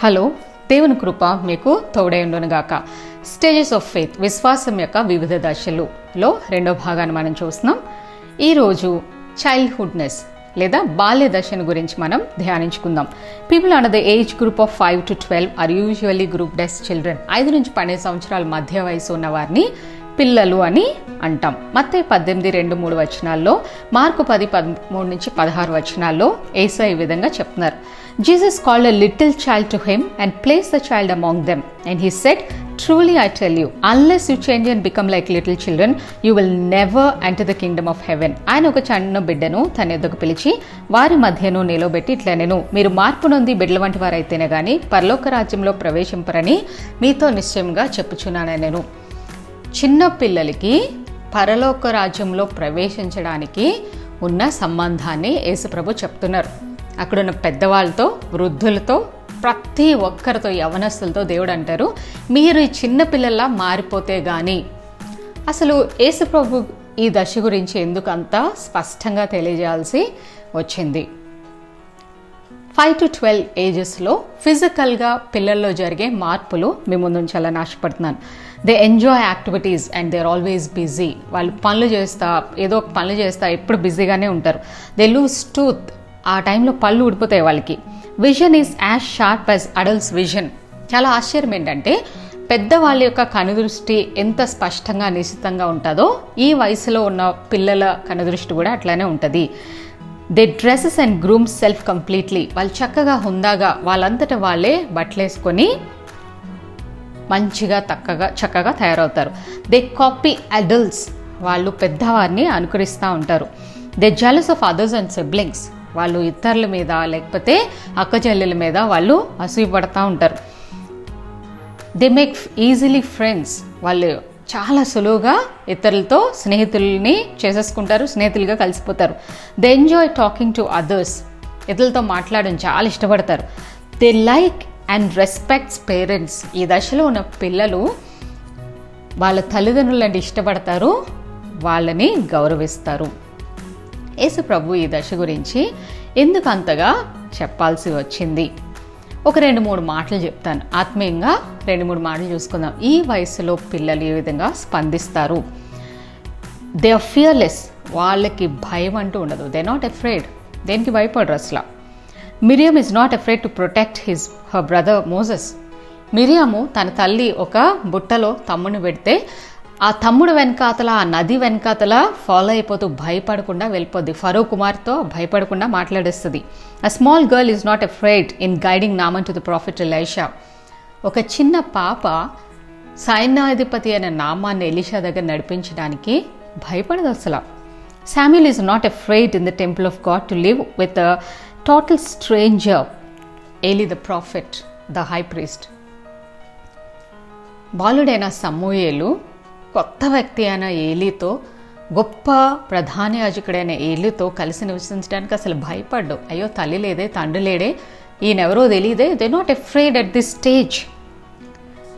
Hello దేవుని కృప మీకు తోడైండునుగాక stages of faith విశ్వాసం యొక్క వివిధ దశలులో రెండో భాగాన్ని మనం చూస్తున్నాం. ఈరోజు చైల్డ్హుడ్నెస్ లేదా బాల్య దశను గురించి మనం ధ్యానించుకుందాం. People under the age group of five to twelve are usually group as children ఐదు నుంచి పన్నెండు సంవత్సరాల మధ్య వయసు ఉన్న వారిని పిల్లలు అని అంటాం. మత్తే పద్దెనిమిది రెండు మూడు వచనాల్లో మార్కు పది పదమూడు నుంచి పదహారు వచనాల్లో ఏసా ఈ విధంగా చెప్తున్నారు. Jesus called a little child to him and place the child among them and he said truly I tell you unless you change and become like little children you will never enter the kingdom of heaven ఆయన ఒక చిన్న బిడ్డను తన ఎద్దకు పిలిచి వారి మధ్యను నిలబెట్టి ఇట్లా నేను. మీరు మార్పు నొంది బిడ్డల వంటి వారైతేనే కానీ పరలోక రాజ్యంలో ప్రవేశింపరని మీతో నిశ్చయంగా చెప్పుచున్నాను నేను. చిన్న పిల్లలకి పరలోక రాజ్యంలో ప్రవేశించడానికి ఉన్న సంబంధాన్ని యేసుప్రభు చెప్తున్నారు. అక్కడున్న పెద్దవాళ్ళతో వృద్ధులతో ప్రతి ఒక్కరితో యవనస్తులతో దేవుడు అంటారు మీరు ఈ చిన్న పిల్లల్లా మారిపోతే కానీ అసలు యేసుప్రభు ఈ దశ గురించి ఎందుకు అంత స్పష్టంగా తెలియజేయాల్సి వచ్చింది? ఫైవ్ టు ట్వెల్వ్ ఏజెస్లో ఫిజికల్గా పిల్లల్లో జరిగే మార్పులు మీ ముందు ఉంచాలని ఆశపడుతున్నాను they enjoy activities and they are always busy వాళ్ళు పనులు చేస్తా ఏదో ఒక పనులు చేస్తా ఎప్పుడు బిజీగానే ఉంటారు. దే లూజ్ టూత్ ఆ టైంలో పళ్ళు ఊడిపోతాయి వాళ్ళకి. Vision is as sharp as adults vision చాలా ఆశ్చర్యం ఏంటంటే పెద్దవాళ్ళ యొక్క కనుదృష్టి ఎంత స్పష్టంగా నిశ్చితంగా ఉంటుందో ఈ వయసులో ఉన్న పిల్లల కనుదృష్టి కూడా అట్లానే ఉంటుంది. They dresses and groom self completely వాళ్ళు చక్కగా హుందాగా వాళ్ళంతట వాళ్ళే బట్టలేసుకొని మంచిగా తక్కగా చక్కగా తయారవుతారు. దే కాపీ అడల్ట్స్ వాళ్ళు పెద్దవారిని అనుకరిస్తూ ఉంటారు. They jealous of others and siblings వాళ్ళు ఇతరుల మీద లేకపోతే అక్క చెల్లెల మీద వాళ్ళు అసూయపడతా ఉంటారు. దే మేక్ ఈజీలీ ఫ్రెండ్స్ వాళ్ళు చాలా సులువుగా ఇతరులతో స్నేహితుల్ని చేసేసుకుంటారు స్నేహితులుగా కలిసిపోతారు. They enjoy talking to others ఇతరులతో మాట్లాడడం చాలా ఇష్టపడతారు. They like and respects parents ఈ దశలో ఉన్న పిల్లలు వాళ్ళ తల్లిదండ్రులంటే ఇష్టపడతారు వాళ్ళని గౌరవిస్తారు. యేసు ప్రభు ఈ దశ గురించి ఎందుకు అంతగా చెప్పాల్సి వచ్చింది? ఒక రెండు మూడు మాటలు చెప్తాను. ఆత్మీయంగా రెండు మూడు మాటలు చూసుకుందాం. ఈ వయసులో పిల్లలు ఏ విధంగా స్పందిస్తారు? దే ఆర్ ఫియర్లెస్ వాళ్ళకి భయం అంటూ ఉండదు. దే నాట్ ఎఫ్రేడ్ దేనికి భయపడరు అసలు? Miriam is not afraid to protect his her brother Moses Miriam తన తల్లి ఒక బుట్టలో తమ్ముని పెడితే ఆ తమ్ముడు వెనకాతల ఆ నది వెనకాతల ఫాలో అయిపోతూ భయపడకుండా వెళ్ళిపోద్ది. ఫరో కుమార్తో భయపడకుండా మాట్లాడేస్తుంది. A small girl is not afraid in guiding Naaman to the prophet Elisha ఒక చిన్న పాప సైన్యాధిపతి అనే నామాన్ని ఎలిషా దగ్గర నడిపించడానికి భయపడదు అసలు. Samuel is not afraid in the temple of God to live with total stranger Eli the prophet the high priest బాలుడైన సమూయేలు కొత్త వ్యక్తి అయిన ఏలితో గొప్ప ప్రధాన యాజకుడైన ఏలితో కలిసి నివసించడానికి అసలు భయపడ్డు. అయ్యో తల్లి లేదే తండ్రి లేడే ఈయనెవరో తెలియదే they not afraid at this stage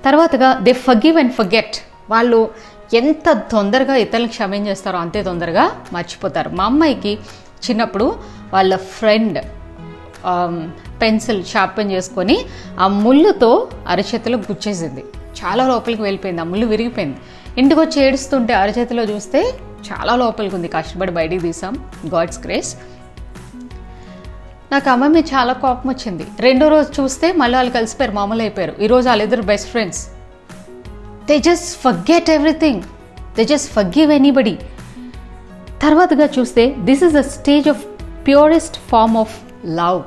తర్వాతగా దే ఫగివ్ అండ్ ఫర్గెట్ వాళ్ళు ఎంత తొందరగా ఇతరులకు క్షమించేస్తారో అంతే తొందరగా మర్చిపోతారు. మా అమ్మాయికి చిన్నప్పుడు వాళ్ళ ఫ్రెండ్ um, పెన్సిల్ షార్పెన్ చేసుకొని ఆ ముళ్ళుతో అరచేతిలో గుచ్చేసింది. చాలా లోపలికి వెళ్ళిపోయింది. ఆ ముళ్ళు విరిగిపోయింది. ఇంటికి వచ్చి ఏడుస్తుంటే అరచేతిలో చూస్తే చాలా లోపలికి ఉంది. కష్టపడి బయటికి తీసాం. గాడ్స్ గ్రేస్ నాకు అమ్మ మీద చాలా కోపం వచ్చింది. రెండో రోజు చూస్తే మళ్ళీ వాళ్ళు కలిసిపోయారు మామూలు అయిపోయారు. ఈరోజు వాళ్ళిద్దరు best friends they just forget everything they just forgive anybody తర్వాతగా చూస్తే this is the stage of purest form of love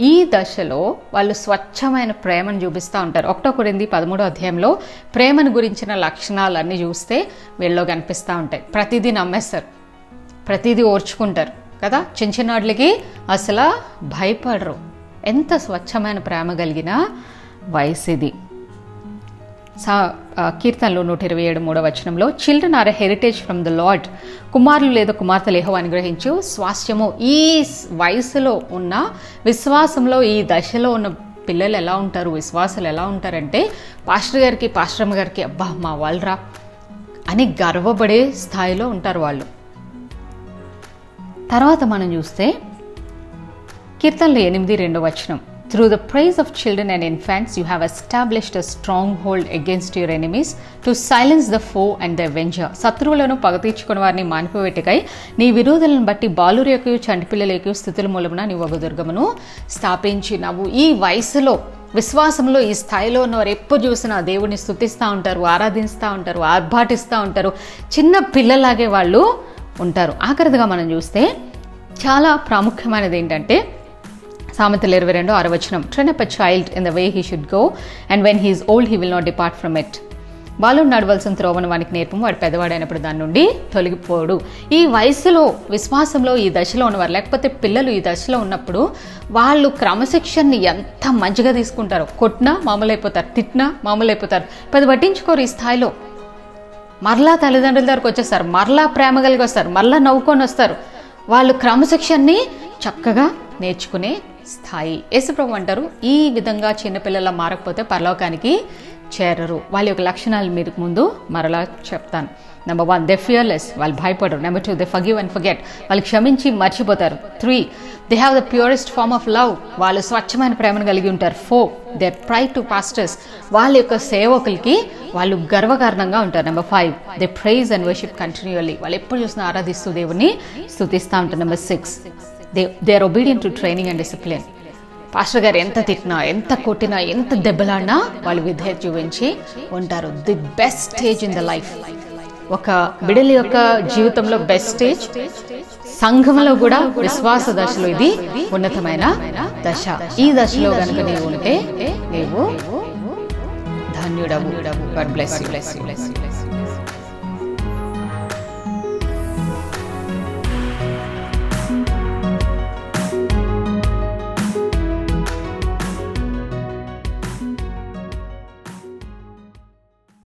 ఈ దశలో వాళ్ళు స్వచ్ఛమైన ప్రేమను చూపిస్తూ ఉంటారు. ఒకటో కొరింది పదమూడో అధ్యాయంలో ప్రేమను గురించిన లక్షణాలన్నీ చూస్తే వీళ్ళలో కనిపిస్తూ ఉంటాయి. ప్రతిదీ నమ్మేస్తారు. ప్రతిదీ ఓర్చుకుంటారు. కదా? చిన్న చిన్న వాటికి అసలు భయపడరు. ఎంత స్వచ్ఛమైన ప్రేమ కలిగిన వయసు ఇది సా కీర్తనలో నూట ఇరవై ఏడు మూడవ వచనంలో children are heritage from the Lord. కుమారులు లేదా కుమార్తె లేహో అనుగ్రహించు స్వాస్థ్యము ఈ వయసులో ఉన్న విశ్వాసంలో ఈ దశలో ఉన్న పిల్లలు ఎలా ఉంటారు విశ్వాసాలు ఎలా ఉంటారంటే పాస్టర్ గారికి పాస్టరమ్మ గారికి అబ్బా మా వాళ్ళరా అని గర్వపడే స్థాయిలో ఉంటారు వాళ్ళు. తర్వాత మనం చూస్తే కీర్తనలు ఎనిమిది రెండో వచనం. Through the praise of children and and you have established a stronghold against your enemies to silence the foe and the avenger శత్రువులను పగతీర్చుకున్న వారిని మానిపోవేటకై నీ విరోధులను బట్టి బాలురు యొక్క చంటిపిల్లల యొక్క స్థితుల మూలమున నీ ఒక దుర్గమును స్థాపించినావు. ఈ వయసులో విశ్వాసంలో ఈ స్థాయిలో ఉన్నవారు ఎప్పుడు చూసినా దేవుడిని స్థుతిస్తూ ఉంటారు ఆరాధిస్తూ ఉంటారు ఆర్భాటిస్తూ ఉంటారు. చిన్న పిల్లలాగే వాళ్ళు ఉంటారు. ఆఖరిదిగా మనం చూస్తే చాలా ప్రాముఖ్యమైనది ఏంటంటే సామెతలు ఇరవై రెండు అరవచనం train up a child in the way he should go and when he is old he will not depart from it Balu నడవలసిన త్రోవను వానికి నేర్పము వాడు పెద్దవాడైనప్పుడు దాని నుండి తొలగిపోడు. ఈ వయసులో విశ్వాసంలో ఈ దశలో ఉన్నవారు లేకపోతే పిల్లలు ఈ దశలో ఉన్నప్పుడు వాళ్ళు క్రమశిక్షణని ఎంత మంచిగా తీసుకుంటారో. కొట్టినా మామూలు అయిపోతారు తిట్టినా మామూలు అయిపోతారు పెద్ద పట్టించుకోరు ఈ స్థాయిలో. మరలా తల్లిదండ్రుల దగ్గరకు వచ్చేస్తారు. మరలా ప్రేమ కలిగి వస్తారు. మరలా నవ్వుకొని వస్తారు. వాళ్ళు క్రమశిక్షణని చక్కగా నేర్చుకునే స్థాయి. యేసుప్రభు అంటారు ఈ విధంగా చిన్నపిల్లల మారకపోతే పరలోకానికి చేరరు. వాళ్ళ యొక్క లక్షణాలు మీరు ముందు మరలా చెప్తాను. నెంబర్ వన్ దే ఫియర్లెస్ వాళ్ళు భయపడరు. Number two they forgive and forget వాళ్ళు క్షమించి మర్చిపోతారు. Three they have the purest form of love వాళ్ళు స్వచ్ఛమైన ప్రేమను కలిగి ఉంటారు. Four they pride to pastors వాళ్ళ యొక్క సేవకులకి వాళ్ళు గర్వకారణంగా ఉంటారు. Number five they praise and worship continuously వాళ్ళు ఎప్పుడు చూసినా ఆరాధిస్తూ దేవుని స్థుతిస్తూ ఉంటారు. Number six they they are obedient to training and discipline pastor గారు ఎంత తిట్టినా ఎంత కొట్టినా ఎంత దెబ్బలాడినా వాళ్ళు విధేయత చూపించి ఉంటారు. The best stage in the life ఒక బిడలి యొక్క జీవితంలో బెస్ట్ స్టేజ్ సంఘంలో కూడా విశ్వాస దశలో ఇది ఉన్నతమైన దశ. ఈ దశలో కనుక నీవు ఉంటే నీవు ధన్యుడవు God bless you bless you bless you